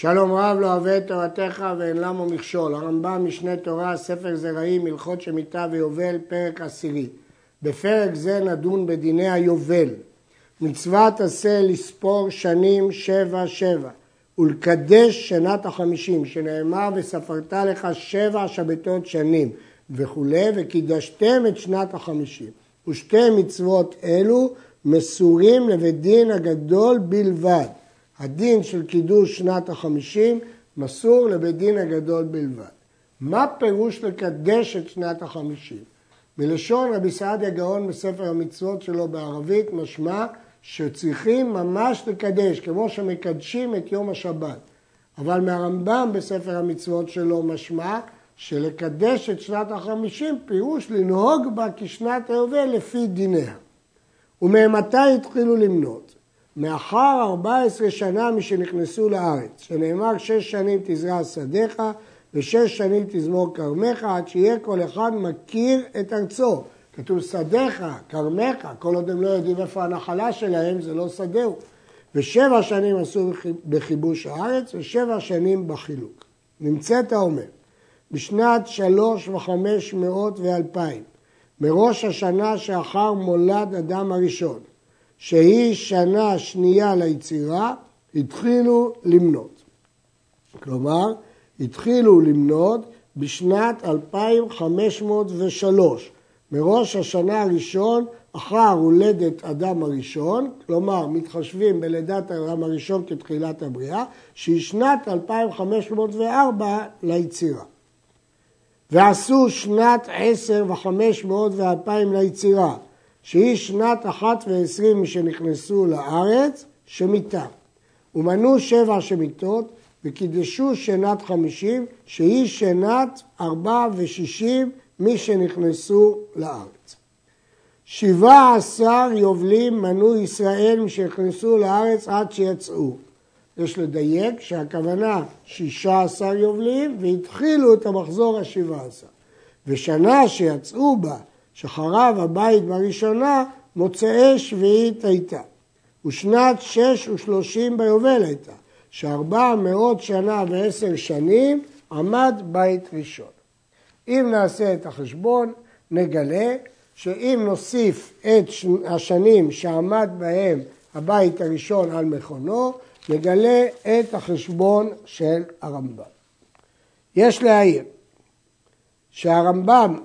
שלום רב לא אוהב את תורתך ואין למו מכשול. הרמב"ם משנה תורה, ספר זרעים, הלכות שמיטה ויובל, פרק עשירי. בפרק זה נדון בדיני היובל. מצוות עשה לספור שנים שבע שבע ולקדש שנת החמישים, שנאמר וספרת לך שבע שבתות שנים וכולי, וקידשתם את שנת החמישים. ושתי מצוות אלו מסורים לבית דין הגדול בלבד. הדין של קידוש שנת החמישים מסור לבית דין הגדול בלבד. מה פירוש לקדש את שנת החמישים? מלשון רבי סעדיה גאון בספר המצוות שלו בערבית משמע שצריכים ממש לקדש, כמו שמקדשים את יום השבת. אבל מהרמב"ם בספר המצוות שלו משמע שלקדש את שנת החמישים פירוש לנהוג בה כשנת היובל לפי דיניה. וממתי התחילו למנות? מאחר 14 שנה משנכנסו לארץ, שנאמר שש שנים תזרע שדיך ושש שנים תזמור כרמך, עד שיהיה כל אחד מכיר את ארצו. כתוב שדיך, כרמך, כל עוד הם לא יודעים איפה הנחלה שלהם, זה לא שדהו. ושבע שנים עשו בכיבוש הארץ, ושבע שנים בחילוק. נמצאת האומר, בשנת שלוש וחמש מאות ואלפיים, מראש השנה שאחר מולד אדם הראשון, שהיא שנה שנייה ליצירה, התחילו למנות. כלומר, התחילו למנות בשנת 2503, מראש השנה הראשון אחר הולדת אדם הראשון, כלומר מתחשבים בלידת האדם הראשון כתחילת הבריאה, שהיא שנת 2504 ליצירה. ועשו שנת עשר וחמש מאות ואלפיים ליצירה, שהיא שנת אחת ועשרים משנכנסו לארץ, שמיתה. ומנו שבע שמיתות וקידשו שנת חמישים, שהיא שנת ארבע ושישים משנכנסו לארץ. שבעה עשר יובלים מנו ישראל משנכנסו לארץ עד שיצאו. יש לדייק שהכוונה שישה עשר יובלים והתחילו את המחזור השבעה עשר. ושנה שיצאו בה שחרב הבית בראשונה, מוצאי שביעית הייתה. ושנת שש ושלושים ביובל הייתה, שארבע מאות שנה ועשר שנים עמד בית ראשון. אם נעשה את החשבון, נגלה שאם נוסיף את השנים שעמד בהם הבית הראשון על מכונו, נגלה את החשבון של הרמב"ם. יש להעיר שהרמב"ם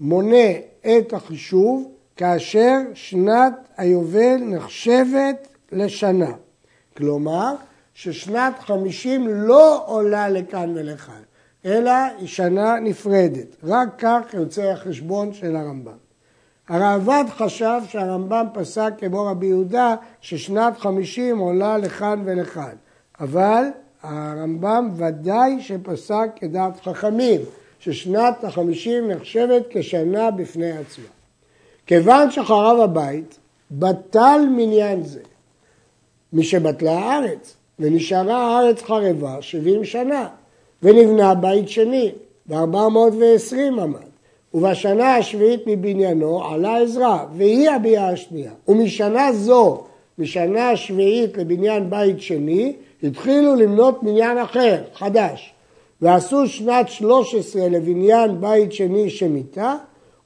מונה את החישוב כאשר שנת היובל נחשבת לשנה. כלומר, ששנת חמישים לא עולה לכאן ולכאן, אלא היא שנה נפרדת. רק כך יוצא החשבון של הרמב"ם. הראב"ד חשב שהרמב"ם פסק כמו רבי יהודה ששנת חמישים עולה לכאן ולכאן, אבל הרמב"ם ודאי שפסק כדעת חכמים, ששנת החמישים נחשבת כשנה בפני עצמה. כיוון שחרב הבית, בטל מניין זה, משבטלה הארץ, ונשארה הארץ חרבה שבעים שנה, ונבנה בית שני, וארבע מאות ועשרים עמד. ובשנה השביעית מבניינו עלה עזרא, והיא הביאה השנייה. ומשנה זו, משנה השביעית לבניין בית שני, התחילו למנות בניין אחר, חדש. ועשו שנת 13 לבניין בית שני שמיטה,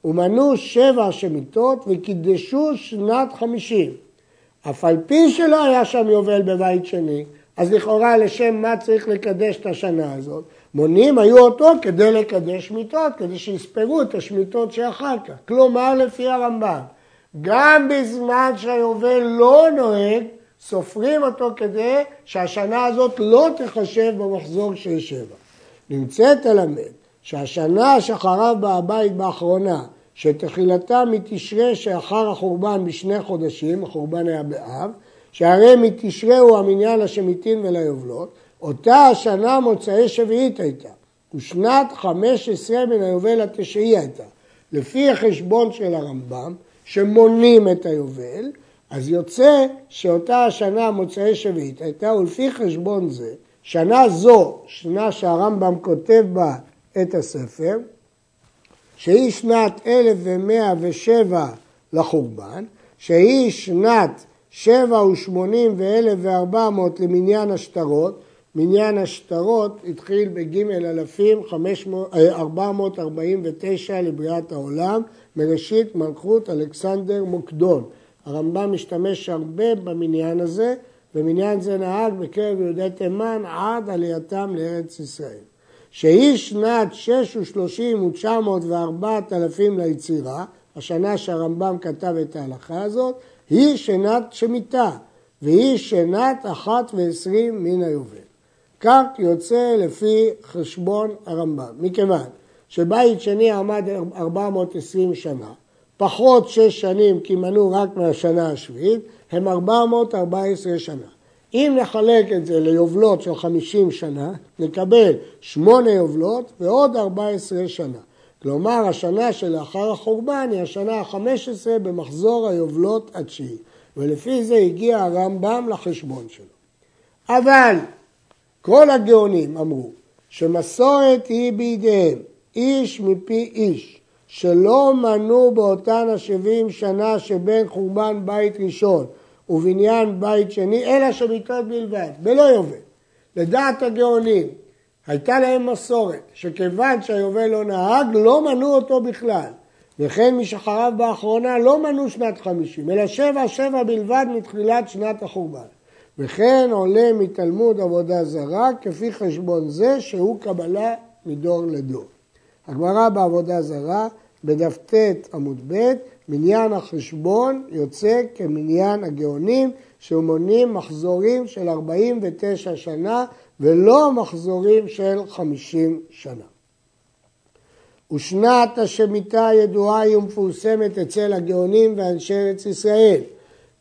ומנו שבע שמיטות וקידשו שנת חמישים. אף על פי שלא היה שם יובל בבית שני, אז לכאורה לשם מה צריך לקדש את השנה הזאת? מונים היו אותו כדי לקדש מיטות, כדי שיספרו את השמיטות שאחר כך. כלומר, לפי הרמב"ם, גם בזמן שהיובל לא נוהג, סופרים אותו כדי שהשנה הזאת לא תחשב במחזור של שבע. נמצאת תלמד שהשנה שחרב בה הבית באחרונה, שתחילתה מתשרה שאחר החורבן בשני חודשים, החורבן היה באב, שהרי מתשרה הוא המניין לשמיטין וליובלות, אותה השנה מוצאי שביעית הייתה, ושנת חמש עשרה מן היובל התשעי הייתה. לפי החשבון של הרמב"ם, שמונים את היובל, אז יוצא שאותה השנה מוצאי שביעית הייתה, ולפי חשבון זה, שנה זו, שנה שהרמב"ם כותב בה את הספר, שהיא שנת 1107 לחורבן, שהיא שנת שבע ושמונים ואלף וארבע מאות למניין השטרות, מניין השטרות התחיל בג' אלפים 449 אה, לבריאת העולם, מראשית מלכות אלכסנדר מוקדון. הרמב"ם משתמש הרבה במניין הזה, ומניין זה נהג בקרב יהודי תימן עד עלייתם לארץ ישראל. שהיא שנת שש ושלושים ותשע מאות וארבעת אלפים ליצירה, השנה שהרמב"ם כתב את ההלכה הזאת, היא שנת שמיטה, והיא שנת אחת ועשרים מן היובל. כך יוצא לפי חשבון הרמב"ם, מכיוון שבית שני עמד 420 שנה, פחות שש שנים כי מנו רק מהשנה השביעית, הם 414 שנה. אם נחלק את זה ליובלות של 50 שנה, נקבל 8 יובלות ועוד 14 שנה. כלומר, השנה שלאחר החורבן היא השנה ה-15 במחזור היובלות התשיעי. ולפי זה הגיע הרמב"ם לחשבון שלו. אבל כל הגאונים אמרו שמסורת היא בידיהם, איש מפי איש, שלא מנו באותן השבעים שנה שבין חורבן בית ראשון ובניין בית שני, אלא שמיטות בלבד, בלא יובל. לדעת הגאונים, הייתה להם מסורת, שכיוון שהיובל לא נהג, לא מנו אותו בכלל. וכן מי שחרב באחרונה לא מנו שנת חמישים, אלא שבע שבע בלבד מתחילת שנת החורבן. וכן עולה מתלמוד עבודה זרה כפי חשבון זה שהוא קבלה מדור לדור. הגמרא בעבודה זרה בדף ט עמוד ב', מניין החשבון יוצא כמניין הגאונים שמונים מחזורים של 49 שנה ולא מחזורים של 50 שנה. ושנת השמיטה הידועה היא ומפורסמת אצל הגאונים ואנשי ארץ ישראל,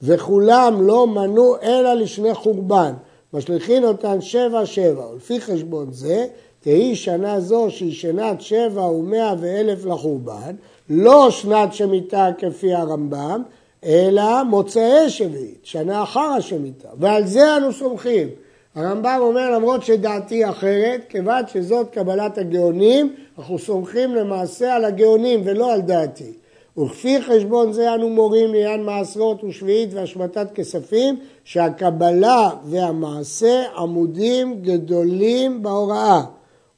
וכולם לא מנו אלא לשני חורבן, משליכין אותן שבע שבע, ולפי חשבון זה, תהי שנה זו שהיא שנת שבע ומאה ואלף לחורבן, לא שנת שמיטה כפי הרמב"ם, אלא מוצאי שביעית, שנה אחר השמיטה, ועל זה אנו סומכים. הרמב"ם אומר למרות שדעתי אחרת, כיוון שזאת קבלת הגאונים, אנחנו סומכים למעשה על הגאונים ולא על דעתי. וכפי חשבון זה אנו מורים לעניין מעשרות ושביעית והשמטת כספים, שהקבלה והמעשה עמודים גדולים בהוראה,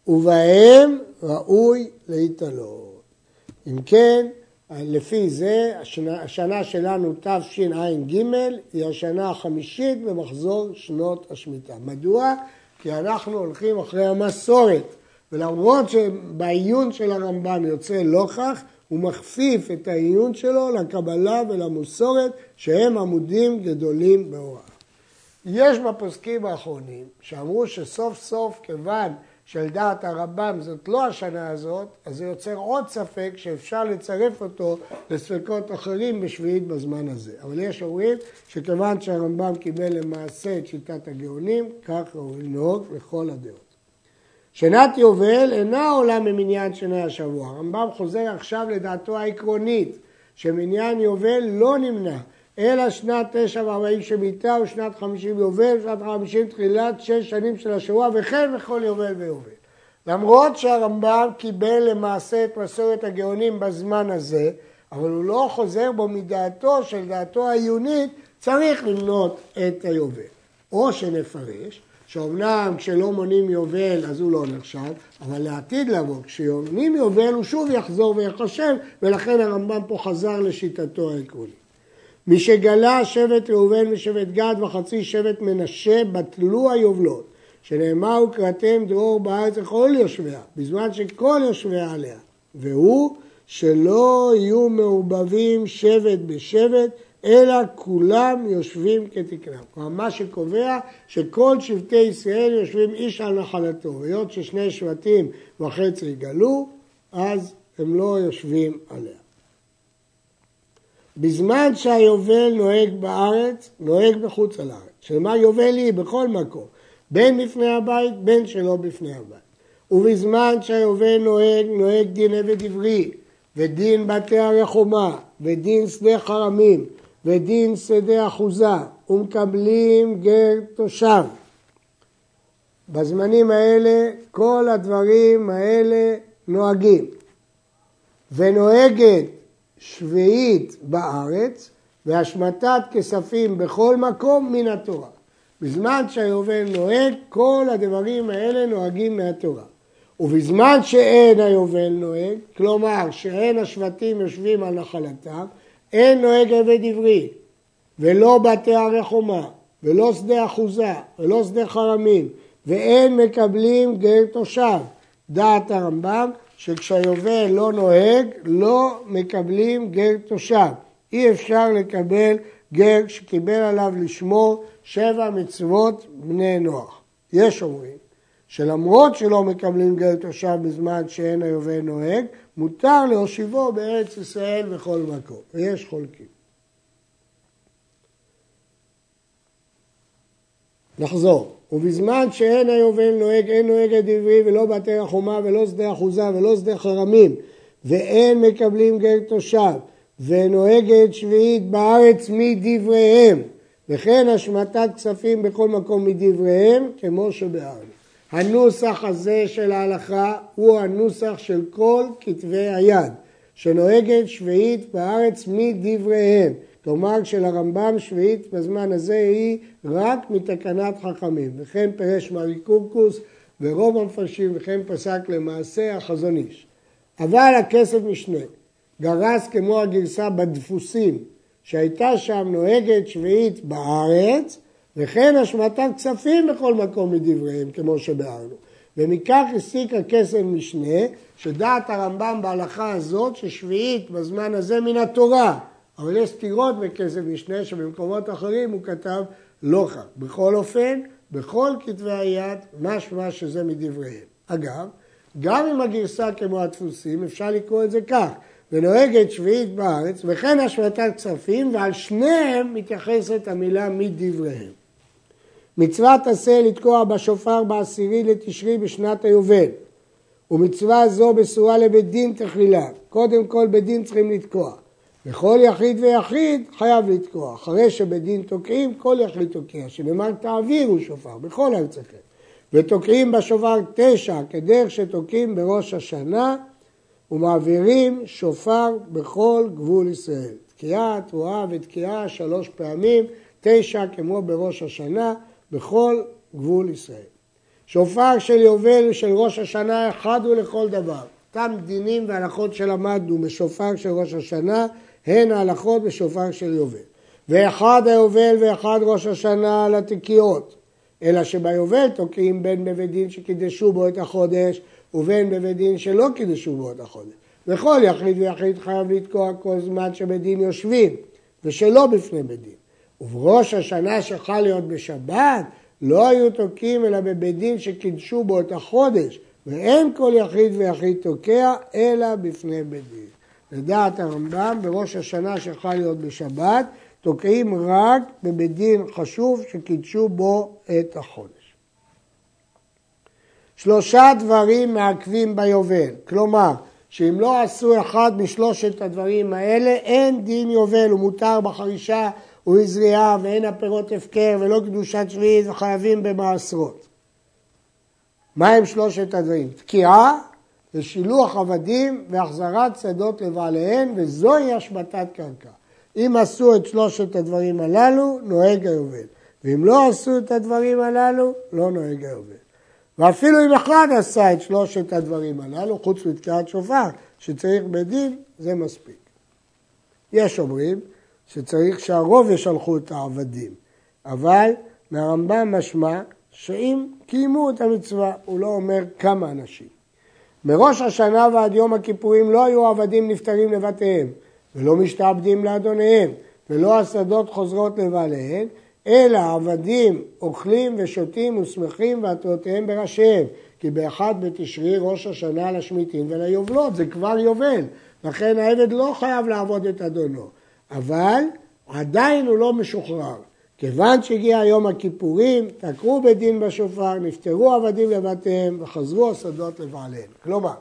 ובהם ראוי להתעלות. אם כן, לפי זה, השנה, השנה שלנו תשע"ג היא השנה החמישית במחזור שנות השמיטה. מדוע? כי אנחנו הולכים אחרי המסורת, ולמרות שבעיון של הרמב"ם יוצא לא כך, הוא מכפיף את העיון שלו לקבלה ולמסורת שהם עמודים גדולים בהוראה. יש בפוסקים האחרונים שאמרו שסוף סוף כיוון שלדעת הרמב"ם זאת לא השנה הזאת, אז זה יוצר עוד ספק שאפשר לצרף אותו לספקות אחרים בשביעית בזמן הזה. אבל יש אומרים שכיוון שהרמב"ם קיבל למעשה את שיטת הגאונים, כך ראוי לנהוג לכל הדעות. שנת יובל אינה עולה ממניין שני השבוע. הרמב"ם חוזר עכשיו לדעתו העקרונית, שמניין יובל לא נמנע, אלא שנת תשע וארבעים שמיטה ושנת חמישים יובל, שנת חמישים תחילת שש שנים של השבוע, וכן בכל יובל ויובל. למרות שהרמב"ם קיבל למעשה את מסורת הגאונים בזמן הזה, אבל הוא לא חוזר בו מדעתו של דעתו העיונית, צריך למנות את היובל. או שנפרש שאומנם כשלא מונים יובל אז הוא לא נחשב, אבל לעתיד לבוא, כשיומנים יובל הוא שוב יחזור ויחשב, ולכן הרמב"ם פה חזר לשיטתו העקרונית. משגלה שבט ראובן ושבט גד וחצי שבט מנשה בטלו היובלות, שנאמר וקראתם דרור בארץ לכל יושביה, בזמן שכל יושביה עליה, והוא שלא יהיו מעובבים שבט בשבט, אלא כולם יושבים כתקנם. כלומר, מה שקובע שכל שבטי ישראל יושבים איש על נחלתו. היות ששני שבטים וחצי יגלו, אז הם לא יושבים עליה. בזמן שהיובל נוהג בארץ, נוהג בחוץ על הארץ. שמה יובל היא בכל מקום, בין בפני הבית, בין שלא בפני הבית. ובזמן שהיובל נוהג, נוהג דין עבד עברי, ודין בתי הרחומה, ודין שדה חרמים, ודין שדה אחוזה, ומקבלים גר תושב. בזמנים האלה כל הדברים האלה נוהגים. ונוהגת שביעית בארץ והשמטת כספים בכל מקום מן התורה. בזמן שהיובל נוהג, כל הדברים האלה נוהגים מהתורה. ובזמן שאין היובל נוהג, כלומר שאין השבטים יושבים על נחלתם, אין נוהג עבד עברי, ולא בתי הרי חומה, ולא שדה אחוזה, ולא שדה חרמים, ואין מקבלים גר תושב. דעת הרמב"ם שכשהיובל לא נוהג, לא מקבלים גר תושב. אי אפשר לקבל גר שקיבל עליו לשמור שבע מצוות בני נוח. יש אומרים שלמרות שלא מקבלים גר תושב בזמן שאין היובל נוהג, מותר להושיבו בארץ ישראל בכל מקום, ויש חולקים. נחזור. ובזמן שאין היובל נוהג, אין נוהג את עברי ולא בתי החומה ולא שדה אחוזה ולא שדה חרמים ואין מקבלים גר תושב ונוהגת שביעית בארץ מדבריהם וכן השמטת כספים בכל מקום מדבריהם כמו שבארץ. הנוסח הזה של ההלכה הוא הנוסח של כל כתבי היד שנוהגת שביעית בארץ מדבריהם כלומר שלרמב"ם שביעית בזמן הזה היא רק מתקנת חכמים, וכן פירש מרי קורקוס ורוב המפרשים וכן פסק למעשה החזון איש. אבל הכסף משנה גרס כמו הגרסה בדפוסים שהייתה שם נוהגת שביעית בארץ וכן השמטת כספים בכל מקום מדבריהם כמו שבארנו. ומכך הסיק הכסף משנה שדעת הרמב"ם בהלכה הזאת ששביעית בזמן הזה מן התורה אבל יש סתירות בכסף משנה שבמקומות אחרים הוא כתב לא כך. בכל אופן, בכל כתבי היד, משמע שזה מדבריהם. אגב, גם עם הגרסה כמו הדפוסים, אפשר לקרוא את זה כך, ונוהגת שביעית בארץ, וכן השמטת כספים, ועל שניהם מתייחסת המילה מדבריהם. מצוות עשה לתקוע בשופר בעשירי לתשרי בשנת היובל, ומצווה זו בשורה לבית דין תכלילה. קודם כל בית דין צריכים לתקוע. וכל יחיד ויחיד חייב לתקוע. אחרי שבדין תוקעים, כל יחיד תוקע, שנאמר תעבירו שופר בכל ארצכם. ותוקעים בשופר תשע, כדרך שתוקעים בראש השנה, ומעבירים שופר בכל גבול ישראל. תקיעה, תרועה ותקיעה שלוש פעמים, תשע כמו בראש השנה, בכל גבול ישראל. שופר של יובל ושל ראש השנה אחד הוא לכל דבר. אותם דינים והלכות שלמדנו בשופר של ראש השנה, הן ההלכות בשופר של יובל. ואחד היובל ואחד ראש השנה לתיקיות. אלא שביובל תוקעים בין בבית דין שקידשו בו את החודש ובין בבית דין שלא קידשו בו את החודש. וכל יחיד ויחיד חייב לתקוע כל זמן שבית דין יושבים ושלא בפני בית דין. ובראש השנה שחל להיות בשבת לא היו תוקעים אלא בבית דין שקידשו בו את החודש ואין כל יחיד ויחיד תוקע אלא בפני בית דין. לדעת הרמב"ם, בראש השנה שיכולה להיות בשבת, תוקעים רק בבית דין חשוב שקידשו בו את החודש. שלושה דברים מעכבים ביובל, כלומר, שאם לא עשו אחד משלושת הדברים האלה, אין דין יובל, הוא מותר בחרישה ובזריעה, ואין הפירות הפקר ולא קדושת שביעית וחייבים במעשרות. מה הם שלושת הדברים? תקיעה, ושילוח עבדים והחזרת שדות לבעליהן, וזוהי השבתת קרקע. אם עשו את שלושת הדברים הללו, נוהג היובל. ואם לא עשו את הדברים הללו, לא נוהג היובל. ואפילו אם אחד עשה את שלושת הדברים הללו, חוץ מתקיעת שופר, שצריך בדין, זה מספיק. יש אומרים שצריך שהרוב ישלחו את העבדים, אבל מהרמב"ם משמע שאם קיימו את המצווה, הוא לא אומר כמה אנשים. מראש השנה ועד יום הכיפורים לא היו עבדים נפטרים לבתיהם, ולא משתעבדים לאדוניהם, ולא השדות חוזרות לבעליהם, אלא עבדים אוכלים ושותים ושמחים ועטרותיהם בראשיהם, כי באחד בתשרי ראש השנה לשמיטין וליובלות, זה כבר יובל, לכן העבד לא חייב לעבוד את אדונו, אבל עדיין הוא לא משוחרר. כיוון שהגיע יום הכיפורים, תקעו בדין בשופר, נפטרו עבדים לבתיהם וחזרו השדות לבעליהם. כלומר,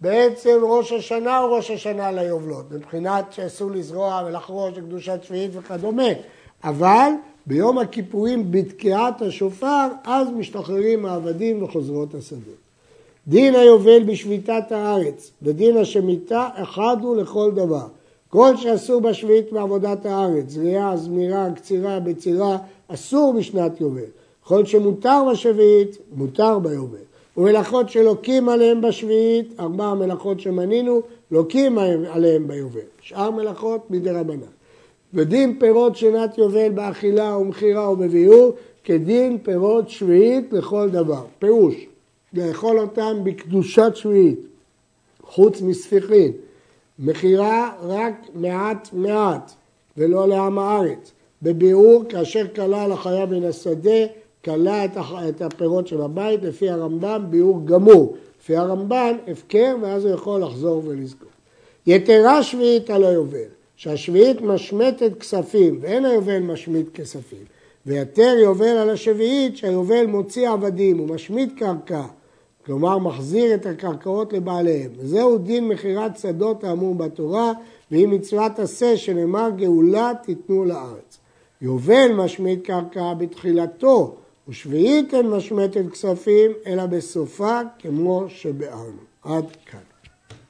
בעצם ראש השנה הוא ראש השנה ליובלות, מבחינת שאסור לזרוע ולחרוש לקדושת שביעית וכדומה, אבל ביום הכיפורים בתקיעת השופר, אז משתחררים העבדים וחוזרות השדות. דין היובל בשביתת הארץ ודין השמיטה אחד הוא לכל דבר. כל שאסור בשביעית מעבודת הארץ, זריעה, זמירה, קצירה, בצירה, אסור בשנת יובל. יכול שמותר בשביעית, מותר ביובל. ומלאכות שלוקים עליהם בשביעית, ארבע מלאכות שמנינו, לוקים עליהם ביובל. שאר מלאכות מדי רבנן. ודין פירות שנת יובל באכילה ומכירה ובביאור, כדין פירות שביעית לכל דבר. פירוש, לאכול אותם בקדושת שביעית, חוץ מספיחין. מכירה רק מעט מעט, ולא לעם הארץ. בביאור, כאשר כלה לחיה מן השדה, כלה את הפירות של הבית, לפי הרמב"ם ביאור גמור. לפי הרמב"ן הפקר, ואז הוא יכול לחזור ולזכור. יתרה שביעית על היובל, שהשביעית משמטת כספים, ואין היובל משמיט כספים. ויתר יובל על השביעית, שהיובל מוציא עבדים, הוא משמיט קרקע, כלומר מחזיר את הקרקעות לבעליהם. וזהו דין מכירת שדות האמור בתורה, והיא מצוות עשה שנאמר גאולה תיתנו לארץ. יובל משמיט קרקע בתחילתו, ושביעית אין משמטת כספים, אלא בסופה כמו שבארנו. עד כאן.